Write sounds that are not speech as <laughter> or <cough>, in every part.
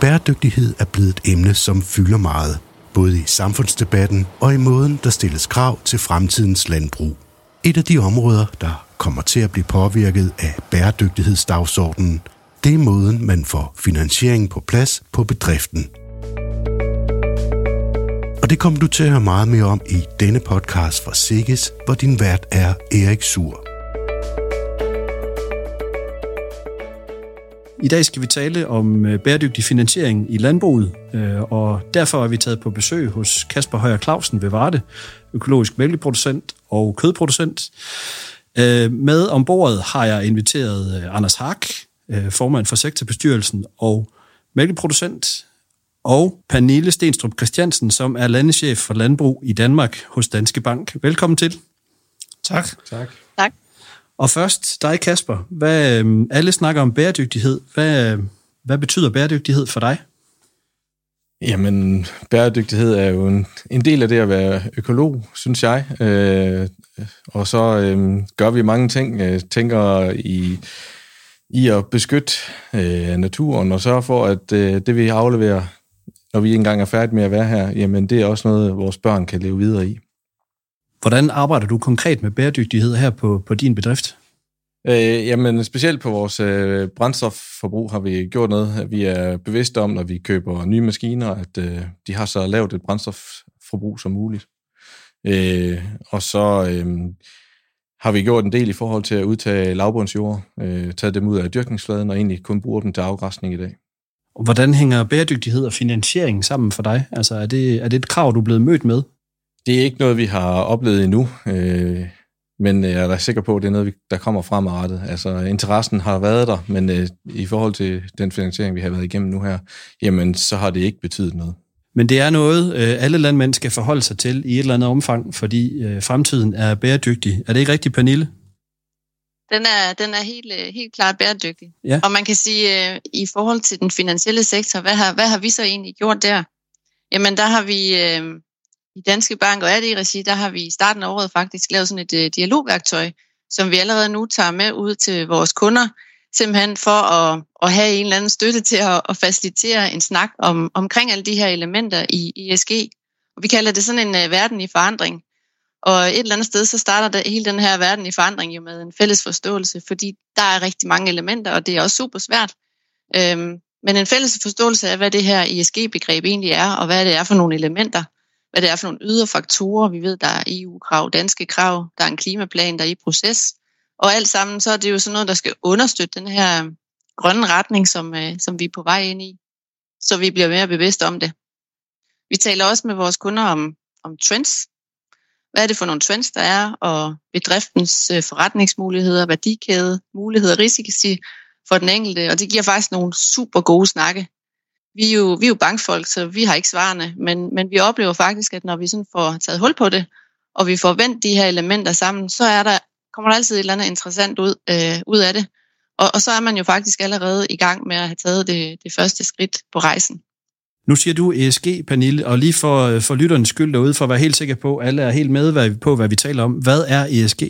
Bæredygtighed er blevet et emne, som fylder meget, både i samfundsdebatten og i måden, der stilles krav til fremtidens landbrug. Et af de områder, der kommer til at blive påvirket af bæredygtighedsdagsordenen, det er måden, man får finansiering på plads på bedriften. Og det kommer du til at høre meget mere om i denne podcast fra Sikkes, hvor din vært er Erik Sur. I dag skal vi tale om øh, bæredygtig finansiering i landbruget, øh, og derfor er vi taget på besøg hos Kasper Højer Clausen ved Varde, økologisk mælkeproducent og kødproducent. Øh, med ombord har jeg inviteret Anders Hak, formand for sektorbestyrelsen og mælkeproducent, og Pernille Stenstrup Christiansen, som er landeschef for landbrug i Danmark hos Danske Bank. Velkommen til. Tak. Tak. Og først dig, Kasper. Hvad, øhm, alle snakker om bæredygtighed. Hvad, øhm, hvad betyder bæredygtighed for dig? Jamen, bæredygtighed er jo en, en del af det at være økolog, synes jeg. Øh, og så øh, gør vi mange ting. Jeg tænker i, i at beskytte øh, naturen og sørge for, at øh, det vi afleverer, når vi engang er færdige med at være her, jamen det er også noget, vores børn kan leve videre i. Hvordan arbejder du konkret med bæredygtighed her på, på din bedrift? Øh, jamen, specielt på vores øh, brændstofforbrug har vi gjort noget. Vi er bevidste om, når vi køber nye maskiner, at øh, de har så lavt et brændstofforbrug som muligt. Øh, og så øh, har vi gjort en del i forhold til at udtage lavbundsjord, øh, taget dem ud af dyrkningsfladen og egentlig kun bruger dem til afgræsning i dag. Hvordan hænger bæredygtighed og finansiering sammen for dig? Altså, er det, er det et krav, du er blevet mødt med? Det er ikke noget, vi har oplevet endnu, øh, men jeg er da sikker på, at det er noget, der kommer fremadrettet. Altså, interessen har været der, men øh, i forhold til den finansiering, vi har været igennem nu her, jamen, så har det ikke betydet noget. Men det er noget, øh, alle landmænd skal forholde sig til i et eller andet omfang, fordi øh, fremtiden er bæredygtig. Er det ikke rigtigt, Pernille? Den er, den er helt, øh, helt klart bæredygtig. Ja. Og man kan sige, øh, i forhold til den finansielle sektor, hvad har, hvad har vi så egentlig gjort der? Jamen, der har vi øh, i Danske Bank og i regi, der har vi i starten af året faktisk lavet sådan et øh, dialogværktøj, som vi allerede nu tager med ud til vores kunder, simpelthen for at, at have en eller anden støtte til at, at facilitere en snak om, omkring alle de her elementer i ESG. Og vi kalder det sådan en uh, verden i forandring. Og et eller andet sted, så starter der hele den her verden i forandring jo med en fælles forståelse, fordi der er rigtig mange elementer, og det er også super svært. Øhm, men en fælles forståelse af, hvad det her ESG-begreb egentlig er, og hvad det er for nogle elementer, hvad det er for nogle ydre faktorer. Vi ved, der er EU-krav, danske krav, der er en klimaplan, der er i proces. Og alt sammen, så er det jo sådan noget, der skal understøtte den her øh, grønne retning, som, øh, som vi er på vej ind i, så vi bliver mere bevidste om det. Vi taler også med vores kunder om, om trends. Hvad er det for nogle trends, der er, og bedriftens øh, forretningsmuligheder, værdikæde, muligheder, risici for den enkelte, og det giver faktisk nogle super gode snakke. Vi er jo, vi er jo bankfolk, så vi har ikke svarene, men, men vi oplever faktisk, at når vi sådan får taget hul på det, og vi får vendt de her elementer sammen, så er der, kommer der altid et eller andet interessant ud, øh, ud af det. Og, og så er man jo faktisk allerede i gang med at have taget det, det første skridt på rejsen. Nu siger du ESG, Pernille, og lige for, for lytternes skyld derude, for at være helt sikker på, at alle er helt med på, hvad vi taler om. Hvad er ESG?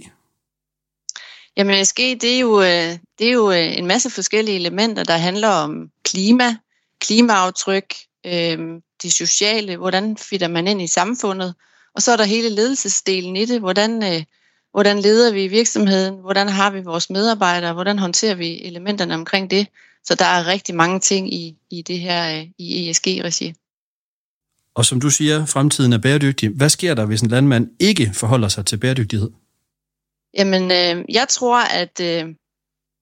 Jamen ESG, det er jo, øh, det er jo øh, en masse forskellige elementer, der handler om klima, klimaaftryk, øh, det sociale, hvordan fitter man ind i samfundet, og så er der hele ledelsesdelen i det, hvordan, øh, hvordan leder vi virksomheden, hvordan har vi vores medarbejdere, hvordan håndterer vi elementerne omkring det. Så der er rigtig mange ting i, i det her øh, i ESG-regi. Og som du siger, fremtiden er bæredygtig. Hvad sker der, hvis en landmand ikke forholder sig til bæredygtighed? Jamen, øh, jeg tror, at, øh,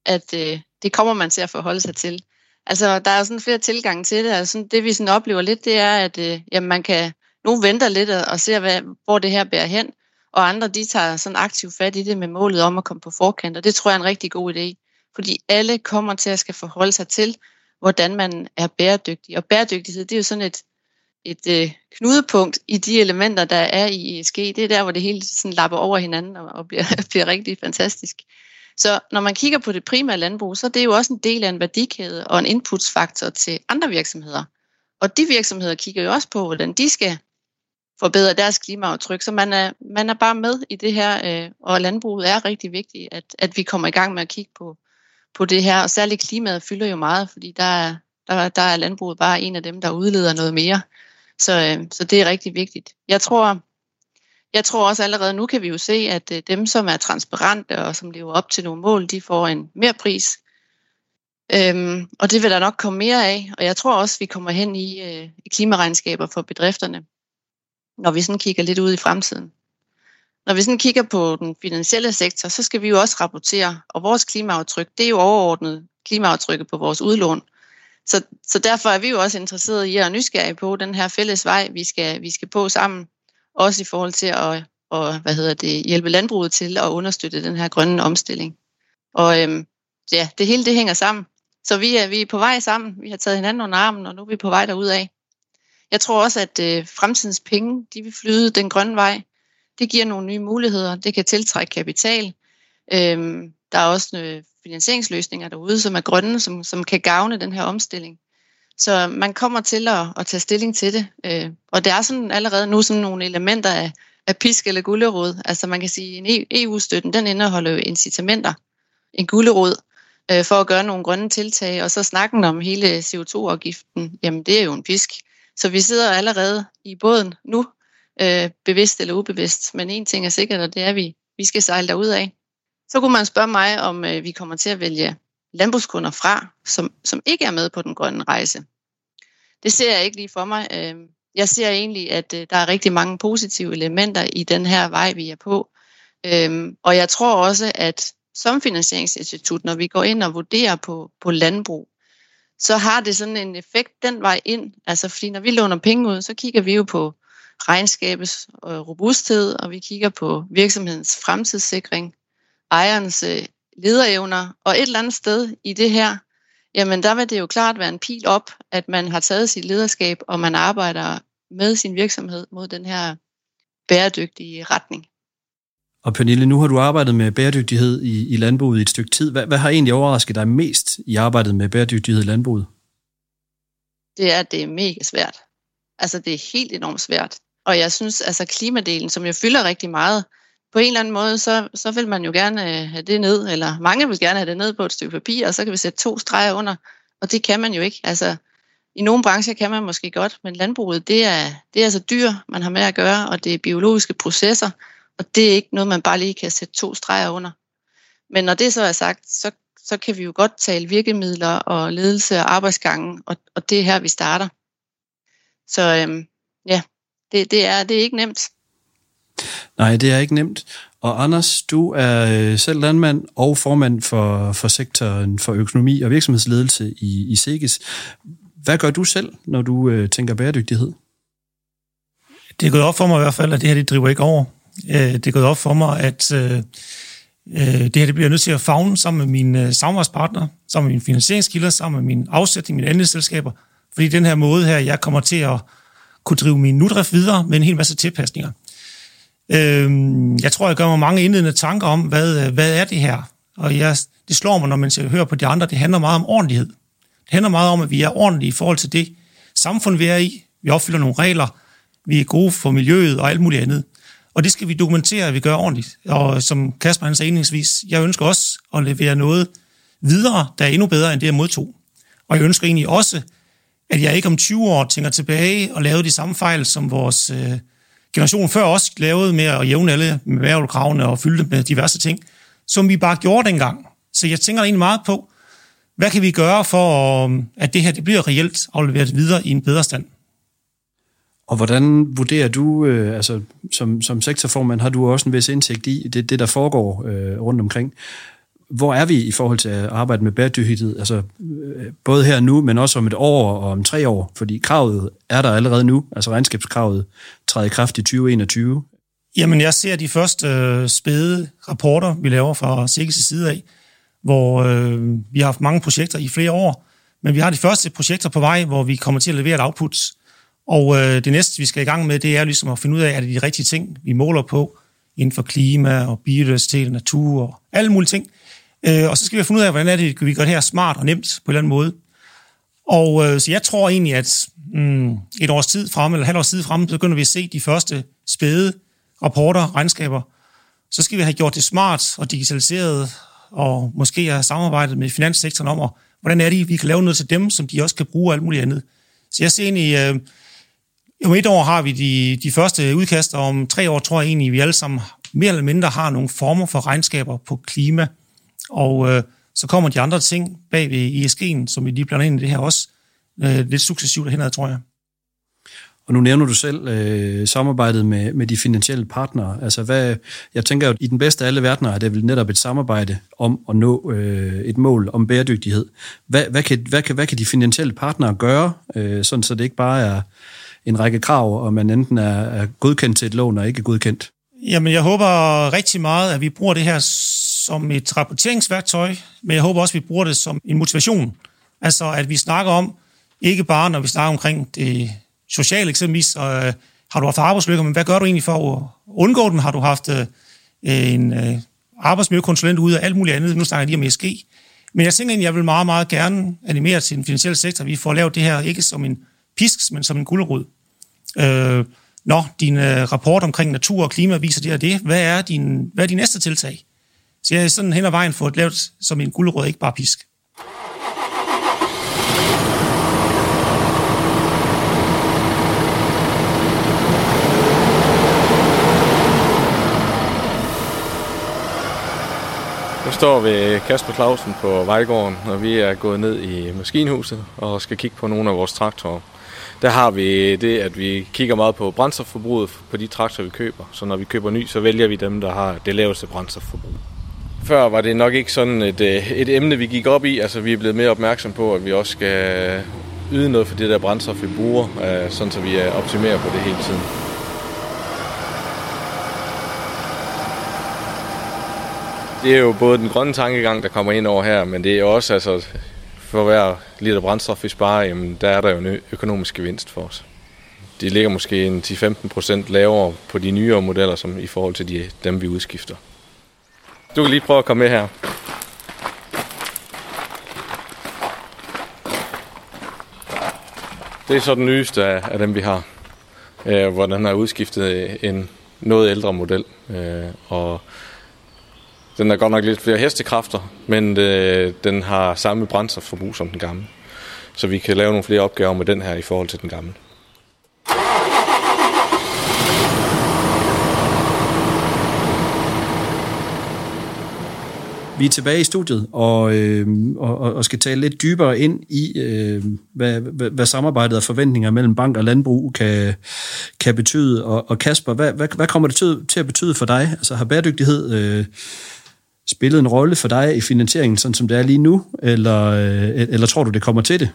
at øh, det kommer man til at forholde sig til. Altså, der er jo sådan flere tilgange til det. Altså, det vi sådan oplever lidt, det er, at øh, jamen, man kan, nogen venter lidt og, og ser, hvad, hvor det her bærer hen, og andre de tager sådan aktivt fat i det med målet om at komme på forkant, og det tror jeg er en rigtig god idé. Fordi alle kommer til at skal forholde sig til, hvordan man er bæredygtig. Og bæredygtighed, det er jo sådan et, et øh, knudepunkt i de elementer, der er i ESG. Det er der, hvor det hele sådan lapper over hinanden og, og bliver, <laughs> bliver rigtig fantastisk. Så når man kigger på det primære landbrug, så er det jo også en del af en værdikæde og en inputsfaktor til andre virksomheder. Og de virksomheder kigger jo også på, hvordan de skal forbedre deres klimaaftryk. Så man er, man er bare med i det her, øh, og landbruget er rigtig vigtigt, at, at vi kommer i gang med at kigge på, på det her. Og særligt klimaet fylder jo meget, fordi der er, Der, der er landbruget bare en af dem, der udleder noget mere. Så, øh, så det er rigtig vigtigt. Jeg tror, jeg tror også allerede nu kan vi jo se, at øh, dem, som er transparente og som lever op til nogle mål, de får en mere pris. Øhm, og det vil der nok komme mere af. Og jeg tror også, vi kommer hen i, øh, i klimaregnskaber for bedrifterne, når vi sådan kigger lidt ud i fremtiden. Når vi sådan kigger på den finansielle sektor, så skal vi jo også rapportere, og vores klimaaftryk, det er jo overordnet klimaaftrykket på vores udlån. Så, så derfor er vi jo også interesserede i at nysgerrige på den her fælles vej, vi skal, vi skal på sammen, også i forhold til at og, hvad hedder det, hjælpe landbruget til at understøtte den her grønne omstilling. Og øhm, ja, det hele det hænger sammen. Så vi er, vi er på vej sammen. Vi har taget hinanden under armen, og nu er vi på vej af. Jeg tror også, at øh, fremtidens penge, de vil flyde den grønne vej. Det giver nogle nye muligheder. Det kan tiltrække kapital. Øhm, der er også øh, finansieringsløsninger derude, som er grønne, som, som kan gavne den her omstilling. Så man kommer til at, at tage stilling til det. Øh, og der er sådan allerede nu sådan nogle elementer af, af pisk eller gullerod. Altså man kan sige, at en e EU-støtten, den indeholder jo incitamenter. En gullerod øh, for at gøre nogle grønne tiltag, og så snakken om hele CO2-afgiften, jamen det er jo en pisk. Så vi sidder allerede i båden nu, øh, bevidst eller ubevidst, men en ting er sikkert, og det er, at vi, vi skal sejle derud af. Så kunne man spørge mig, om øh, vi kommer til at vælge landbrugskunder fra, som, som ikke er med på den grønne rejse. Det ser jeg ikke lige for mig. Øh, jeg ser egentlig, at øh, der er rigtig mange positive elementer i den her vej, vi er på. Øh, og jeg tror også, at som finansieringsinstitut, når vi går ind og vurderer på, på landbrug, så har det sådan en effekt den vej ind. Altså fordi når vi låner penge ud, så kigger vi jo på regnskabets robusthed, og vi kigger på virksomhedens fremtidssikring, ejernes lederevner, og et eller andet sted i det her, jamen der vil det jo klart være en pil op, at man har taget sit lederskab, og man arbejder med sin virksomhed mod den her bæredygtige retning. Og Pernille, nu har du arbejdet med bæredygtighed i, i landbruget i et stykke tid. Hvad, hvad har egentlig overrasket dig mest i arbejdet med bæredygtighed i landbruget? Det er, at det er mega svært. Altså, det er helt enormt svært. Og jeg synes, altså klimadelen, som jo fylder rigtig meget, på en eller anden måde, så, så vil man jo gerne øh, have det ned, eller mange vil gerne have det ned på et stykke papir, og så kan vi sætte to streger under, og det kan man jo ikke. Altså, i nogle brancher kan man måske godt, men landbruget, det er, det er altså dyr, man har med at gøre, og det er biologiske processer, og det er ikke noget, man bare lige kan sætte to streger under. Men når det så er sagt, så, så kan vi jo godt tale virkemidler og ledelse og arbejdsgangen, og, og det er her, vi starter. Så øhm, ja, det, det, er, det er ikke nemt. Nej, det er ikke nemt. Og Anders, du er øh, selv landmand og formand for, for sektoren for økonomi og virksomhedsledelse i, i SEGES. Hvad gør du selv, når du øh, tænker bæredygtighed? Det er gået op for mig i hvert fald, at det her det driver ikke over. Øh, det er gået op for mig, at øh, øh det her det bliver nødt til at fagne sammen med mine øh, samarbejdspartner, sammen med mine finansieringskilder, sammen med min afsætning, mine andelsselskaber. Fordi den her måde her, jeg kommer til at kunne drive min nudrift videre med en hel masse tilpasninger. Øh, jeg tror, jeg gør mig mange indledende tanker om, hvad, øh, hvad er det her? Og jeg, det slår mig, når man hører på de andre, det handler meget om ordentlighed. Det handler meget om, at vi er ordentlige i forhold til det samfund, vi er i. Vi opfylder nogle regler. Vi er gode for miljøet og alt muligt andet. Og det skal vi dokumentere, at vi gør ordentligt. Og som Kasper han sagde indlægsvis, jeg ønsker også at levere noget videre, der er endnu bedre end det, jeg modtog. Og jeg ønsker egentlig også, at jeg ikke om 20 år tænker tilbage og laver de samme fejl, som vores øh, generationen før os lavede med at jævne alle med værvelkravene og fylde med diverse ting, som vi bare gjorde dengang. Så jeg tænker egentlig meget på, hvad kan vi gøre for, øhm, at det her det bliver reelt afleveret videre i en bedre stand? Og hvordan vurderer du, øh, altså som, som sektorformand har du også en vis indsigt i det, det der foregår øh, rundt omkring. Hvor er vi i forhold til at arbejde med bæredygtighed? Altså øh, både her nu, men også om et år og om tre år, fordi kravet er der allerede nu, altså regnskabskravet træder i kraft i 2021. Jamen jeg ser de første øh, spæde rapporter, vi laver fra Sikkes side af, hvor øh, vi har haft mange projekter i flere år, men vi har de første projekter på vej, hvor vi kommer til at levere et output, og øh, det næste, vi skal i gang med, det er ligesom at finde ud af, er det de rigtige ting, vi måler på inden for klima og biodiversitet og natur og alle mulige ting. Øh, og så skal vi finde ud af, hvordan er det, vi gør det her smart og nemt på en eller anden måde. Og øh, så jeg tror egentlig, at mm, et års tid frem, eller et halvt års tid frem, så begynder vi at se de første spæde rapporter, regnskaber. Så skal vi have gjort det smart og digitaliseret og måske har samarbejdet med finanssektoren om, og hvordan er det, vi kan lave noget til dem, som de også kan bruge og alt muligt andet. Så jeg ser egentlig, øh, om et år har vi de, de første udkast, og om tre år tror jeg egentlig, at vi alle sammen mere eller mindre har nogle former for regnskaber på klima. Og øh, så kommer de andre ting bag ved ESG'en, som vi lige blander ind i det her også, øh, lidt successivt henad, tror jeg. Og nu nævner du selv øh, samarbejdet med, med de finansielle partnere. Altså hvad, jeg tænker, at i den bedste af alle verdener er det vel netop et samarbejde om at nå øh, et mål om bæredygtighed. Hvad, hvad, kan, hvad, kan, hvad kan de finansielle partnere gøre, øh, sådan så det ikke bare er en række krav, og man enten er, er godkendt til et lån og ikke godkendt? Jamen, jeg håber rigtig meget, at vi bruger det her som et rapporteringsværktøj, men jeg håber også, at vi bruger det som en motivation. Altså, at vi snakker om, ikke bare når vi snakker omkring det sociale eksempelvis, øh, har du haft arbejdsulykker, men hvad gør du egentlig for at undgå den? Har du haft øh, en øh, arbejdsmiljøkonsulent ude og alt muligt andet? Nu snakker jeg lige om ESG. Men jeg tænker egentlig, jeg vil meget, meget gerne animere til den finansielle sektor. Vi får lavet det her ikke som en pisk, men som en gulerod. Øh, når din øh, rapport omkring natur og klima viser det og det, hvad er din, hvad er din næste tiltag? Så jeg er sådan hen ad vejen fået lavet som en gulerod, ikke bare pisk. Nu står vi Kasper Clausen på Vejgården, og vi er gået ned i maskinhuset og skal kigge på nogle af vores traktorer. Der har vi det, at vi kigger meget på brændstofforbruget på de traktorer, vi køber. Så når vi køber ny, så vælger vi dem, der har det laveste brændstofforbrug. Før var det nok ikke sådan et, øh, et emne, vi gik op i. Altså, vi er blevet mere opmærksom på, at vi også skal yde noget for det der brændstof, vi bruger, øh, sådan så vi øh, optimerer på det hele tiden. Det er jo både den grønne tankegang, der kommer ind over her, men det er også, altså, for hver liter brændstof, vi sparer, jamen, der er der jo en økonomisk gevinst for os. Det ligger måske en 10-15 procent lavere på de nyere modeller, som i forhold til de, dem, vi udskifter. Du kan lige prøve at komme med her. Det er så den nyeste af, af dem, vi har, øh, hvor den har udskiftet øh, en noget ældre model. Øh, og den har godt nok lidt flere hestekræfter, men øh, den har samme brændstofforbrug som den gamle. Så vi kan lave nogle flere opgaver med den her i forhold til den gamle. Vi er tilbage i studiet og, øh, og, og skal tale lidt dybere ind i, øh, hvad, hvad, hvad samarbejdet og forventninger mellem bank og landbrug kan, kan betyde. Og, og Kasper, hvad, hvad, hvad kommer det til, til at betyde for dig? Altså har bæredygtighed øh, spillet en rolle for dig i finansieringen, sådan som det er lige nu, eller, øh, eller tror du, det kommer til det?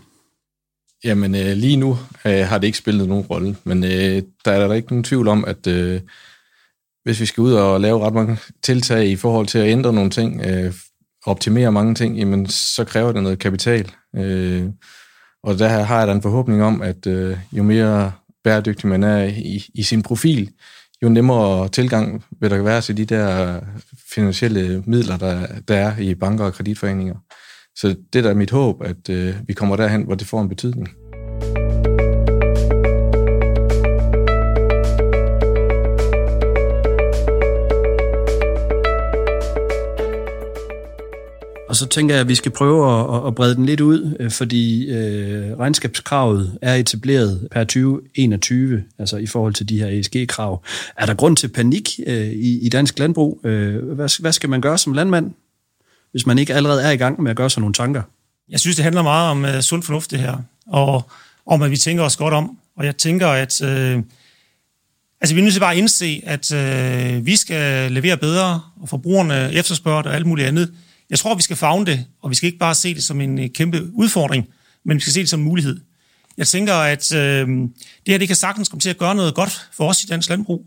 Jamen øh, lige nu øh, har det ikke spillet nogen rolle, men øh, der er der ikke nogen tvivl om, at øh, hvis vi skal ud og lave ret mange tiltag i forhold til at ændre nogle ting, øh, optimere mange ting, jamen så kræver det noget kapital. Øh, og der har jeg da en forhåbning om, at øh, jo mere bæredygtig man er i, i sin profil, jo nemmere tilgang vil der være til de der finansielle midler, der, der er i banker og kreditforeninger. Så det der er da mit håb, at øh, vi kommer derhen, hvor det får en betydning. Så tænker jeg, at vi skal prøve at, at brede den lidt ud, øh, fordi øh, regnskabskravet er etableret per 2021, altså i forhold til de her ESG-krav. Er der grund til panik øh, i, i dansk landbrug? Øh, hvad, hvad skal man gøre som landmand, hvis man ikke allerede er i gang med at gøre sig nogle tanker? Jeg synes, det handler meget om uh, sund fornuft det her, og om at vi tænker os godt om. Og jeg tænker, at øh, altså, vi er nødt til bare at indse, at øh, vi skal levere bedre, og forbrugerne efterspørger det og alt muligt andet. Jeg tror, vi skal fagne det, og vi skal ikke bare se det som en øh, kæmpe udfordring, men vi skal se det som en mulighed. Jeg tænker, at øh, det her det kan sagtens komme til at gøre noget godt for os i dansk landbrug.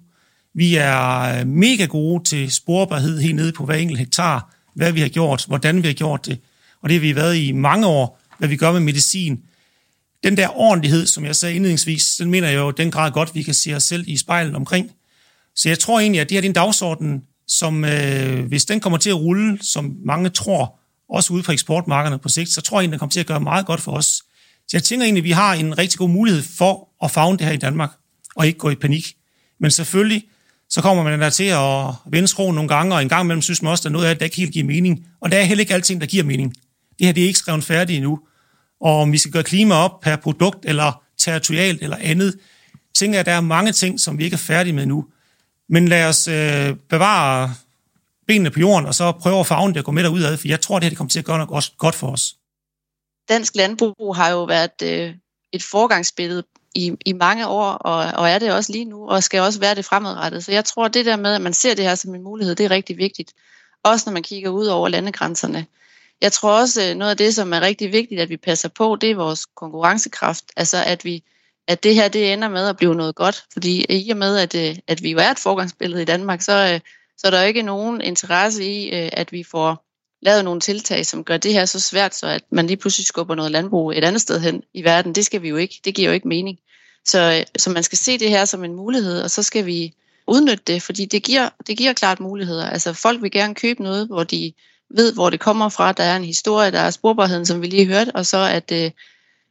Vi er øh, mega gode til sporbarhed helt nede på hver enkelt hektar, hvad vi har gjort, hvordan vi har gjort det, og det har vi været i mange år, hvad vi gør med medicin. Den der ordentlighed, som jeg sagde indledningsvis, den mener jeg jo den grad godt, vi kan se os selv i spejlet omkring. Så jeg tror egentlig, at det her er en dagsorden, som øh, hvis den kommer til at rulle, som mange tror, også ude på eksportmarkederne på sigt, så tror jeg egentlig, den kommer til at gøre meget godt for os. Så jeg tænker egentlig, at vi har en rigtig god mulighed for at fagne det her i Danmark, og ikke gå i panik. Men selvfølgelig, så kommer man der til at vende skroen nogle gange, og en gang imellem synes man også, at noget af det, der ikke helt giver mening. Og der er heller ikke alting, der giver mening. Det her det er ikke skrevet færdigt endnu. Og om vi skal gøre klima op per produkt, eller territorialt, eller andet, tænker jeg, at der er mange ting, som vi ikke er færdige med nu. Men lad os øh, bevare benene på jorden, og så prøve at farve det og gå med derudad, for jeg tror, det her det kommer til at gøre noget godt for os. Dansk landbrug har jo været øh, et forgangsbillede i, i mange år, og, og er det også lige nu, og skal også være det fremadrettet. Så jeg tror, det der med, at man ser det her som en mulighed, det er rigtig vigtigt. Også når man kigger ud over landegrænserne. Jeg tror også, øh, noget af det, som er rigtig vigtigt, at vi passer på, det er vores konkurrencekraft. Altså, at, vi, at det her, det ender med at blive noget godt. Fordi i og med, at, øh, at vi jo er et forgangsbillede i Danmark, så, øh, så er der ikke nogen interesse i, øh, at vi får lavet nogle tiltag, som gør det her så svært, så at man lige pludselig skubber noget landbrug et andet sted hen i verden. Det skal vi jo ikke. Det giver jo ikke mening. Så, så man skal se det her som en mulighed, og så skal vi udnytte det, fordi det giver, det giver klart muligheder. Altså folk vil gerne købe noget, hvor de ved, hvor det kommer fra. Der er en historie, der er sporbarheden, som vi lige hørte, og så at, øh,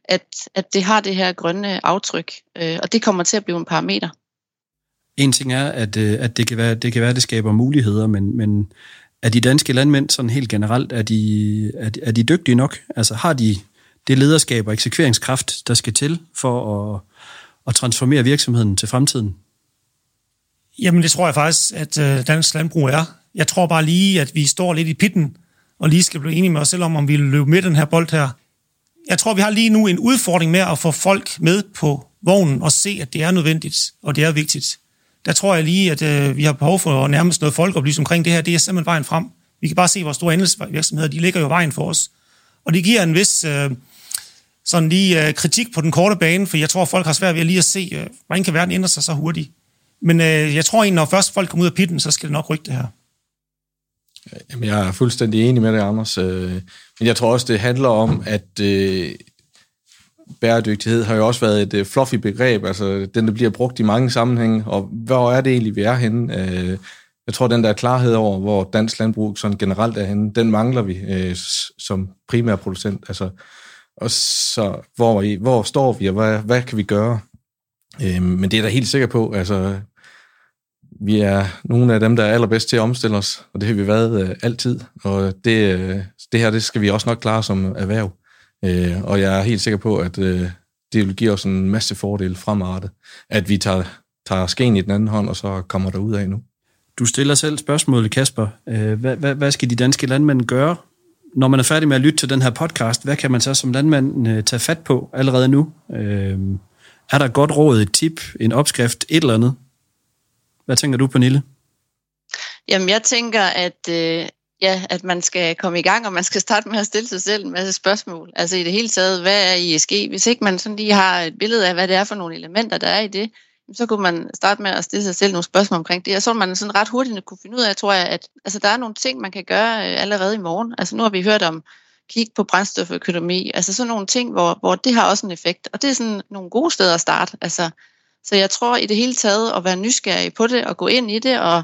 at, at det har det her grønne aftryk, øh, og det kommer til at blive en parameter. En ting er, at, øh, at det, kan være, det kan være, at det skaber muligheder, men, men er de danske landmænd sådan helt generelt, er de, er de, er de dygtige nok? Altså har de det lederskab og eksekveringskraft, der skal til for at, at transformere virksomheden til fremtiden? Jamen det tror jeg faktisk, at øh, dansk landbrug er. Jeg tror bare lige, at vi står lidt i pitten, og lige skal blive enige med os selv om, om vi vil løbe med den her bold her. Jeg tror, vi har lige nu en udfordring med at få folk med på vognen og se, at det er nødvendigt, og det er vigtigt. Der tror jeg lige, at øh, vi har behov for nærmest noget folkeoplysning omkring det her. Det er simpelthen vejen frem. Vi kan bare se, hvor store andelsvirksomheder, de ligger jo vejen for os. Og det giver en vis øh, sådan lige øh, kritik på den korte bane, for jeg tror, folk har svært ved at lige at se, øh, hvordan kan verden ændre sig så hurtigt. Men øh, jeg tror egentlig, når først folk kommer ud af pitten, så skal det nok rykke det her. Jamen, jeg er fuldstændig enig med dig, Anders. Øh, men jeg tror også, det handler om, at øh, bæredygtighed har jo også været et øh, fluffy begreb, altså den, der bliver brugt i mange sammenhænge, og hvor er det egentlig, vi er henne? Øh, jeg tror, den der klarhed over, hvor dansk landbrug sådan generelt er henne, den mangler vi som primær producent. Altså, og så, hvor, hvor står vi, og hvad, hvad kan vi gøre? men det er da helt sikker på, altså vi er nogle af dem, der er allerbedst til at omstille os, og det har vi været øh, altid. Og det, øh, det her, det skal vi også nok klare som erhverv. Øh, og jeg er helt sikker på, at øh, det vil give os en masse fordele fremadrettet, at vi tager, tager skeen i den anden hånd, og så kommer der ud af nu. Du stiller selv spørgsmålet, Kasper. Øh, hvad, hvad, hvad skal de danske landmænd gøre, når man er færdig med at lytte til den her podcast? Hvad kan man så som landmand øh, tage fat på allerede nu? Øh, er der godt råd, et tip, en opskrift, et eller andet? Hvad tænker du, Pernille? Jamen, jeg tænker, at, øh, ja, at man skal komme i gang, og man skal starte med at stille sig selv en masse spørgsmål. Altså i det hele taget, hvad er ISG? Hvis ikke man sådan lige har et billede af, hvad det er for nogle elementer, der er i det, så kunne man starte med at stille sig selv nogle spørgsmål omkring det, og så man sådan ret hurtigt kunne finde ud af, tror jeg, at altså, der er nogle ting, man kan gøre øh, allerede i morgen. Altså nu har vi hørt om kig på brændstoføkonomi, altså sådan nogle ting, hvor, hvor det har også en effekt, og det er sådan nogle gode steder at starte. Altså så jeg tror i det hele taget at være nysgerrig på det og gå ind i det og,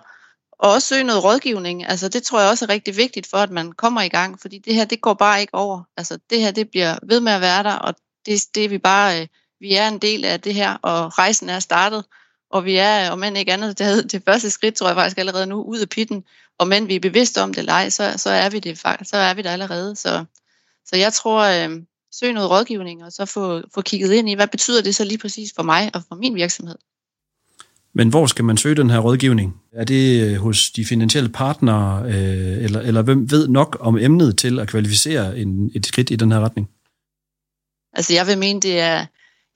og også søge noget rådgivning. Altså det tror jeg også er rigtig vigtigt for, at man kommer i gang, fordi det her, det går bare ikke over. Altså det her, det bliver ved med at være der, og det, det vi bare, øh, vi er en del af det her, og rejsen er startet, og vi er, øh, om end ikke andet, <laughs> det, det første skridt, tror jeg faktisk allerede nu, ud af pitten, og men vi er bevidste om det eller ej, så, så, er vi det, så er vi der allerede. Så, så jeg tror, øh, søge noget rådgivning, og så få, få kigget ind i, hvad betyder det så lige præcis for mig og for min virksomhed. Men hvor skal man søge den her rådgivning? Er det øh, hos de finansielle partnere, øh, eller, eller hvem ved nok om emnet til at kvalificere en, et skridt i den her retning? Altså jeg vil mene, det er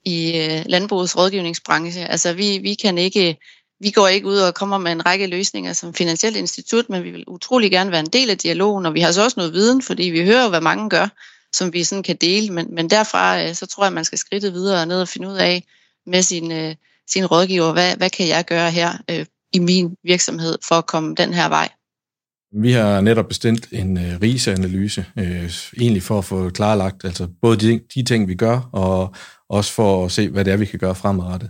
i øh, landbrugets rådgivningsbranche. Altså vi, vi kan ikke, vi går ikke ud og kommer med en række løsninger som finansielt institut, men vi vil utrolig gerne være en del af dialogen, og vi har så også noget viden, fordi vi hører, hvad mange gør som vi sådan kan dele. Men, men derfra, øh, så tror jeg, man skal skridte videre og ned og finde ud af med sin, øh, sin rådgiver, hvad, hvad kan jeg gøre her øh, i min virksomhed for at komme den her vej. Vi har netop bestilt en øh, riseanalyse, øh, egentlig for at få klarlagt altså både de, de ting, vi gør, og også for at se, hvad det er, vi kan gøre fremadrettet.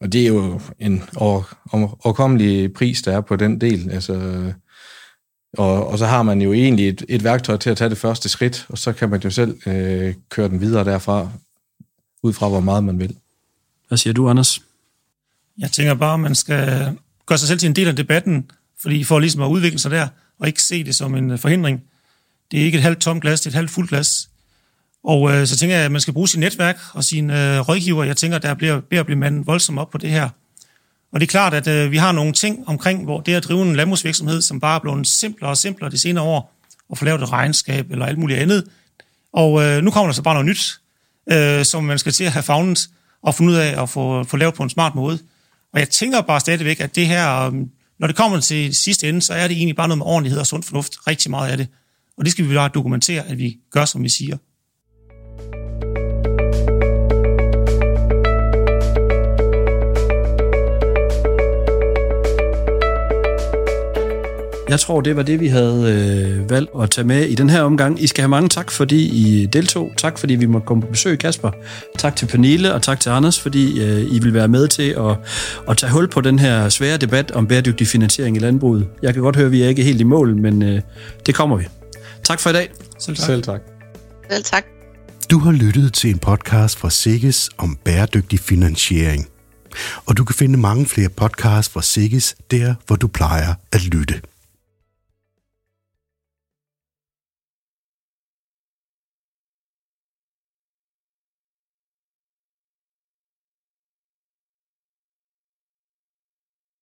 Og det er jo en overkommelig pris, der er på den del. Altså, og, og så har man jo egentlig et, et værktøj til at tage det første skridt, og så kan man jo selv øh, køre den videre derfra, ud fra hvor meget man vil. Hvad siger du, Anders? Jeg tænker bare, at man skal gøre sig selv til en del af debatten, fordi for ligesom at udvikle sig der, og ikke se det som en øh, forhindring. Det er ikke et halvt tomt glas, det er et halvt fuldt glas. Og øh, så tænker jeg, at man skal bruge sit netværk og sine øh, rådgiver. Jeg tænker, der bliver ved at blive manden voldsomt op på det her. Og det er klart, at øh, vi har nogle ting omkring, hvor det at drive en landbrugsvirksomhed, som bare er blevet simplere og simplere de senere år, og få lavet et regnskab eller alt muligt andet. Og øh, nu kommer der så bare noget nyt, øh, som man skal til at have fagnet og finde ud af at få, få lavet på en smart måde. Og jeg tænker bare stadigvæk, at det her, øh, når det kommer til sidste ende, så er det egentlig bare noget med ordentlighed og sund fornuft, rigtig meget af det. Og det skal vi bare dokumentere, at vi gør, som vi siger. Jeg tror, det var det, vi havde øh, valgt at tage med i den her omgang. I skal have mange tak, fordi I deltog. Tak, fordi vi måtte komme på besøg, Kasper. Tak til Pernille, og tak til Anders, fordi øh, I vil være med til at, at tage hul på den her svære debat om bæredygtig finansiering i landbruget. Jeg kan godt høre, at vi er ikke helt i mål, men øh, det kommer vi. Tak for i dag. Selv tak. Selv tak. Selv tak. Du har lyttet til en podcast fra Sikkes om bæredygtig finansiering. Og du kan finde mange flere podcasts fra Sikkes der, hvor du plejer at lytte.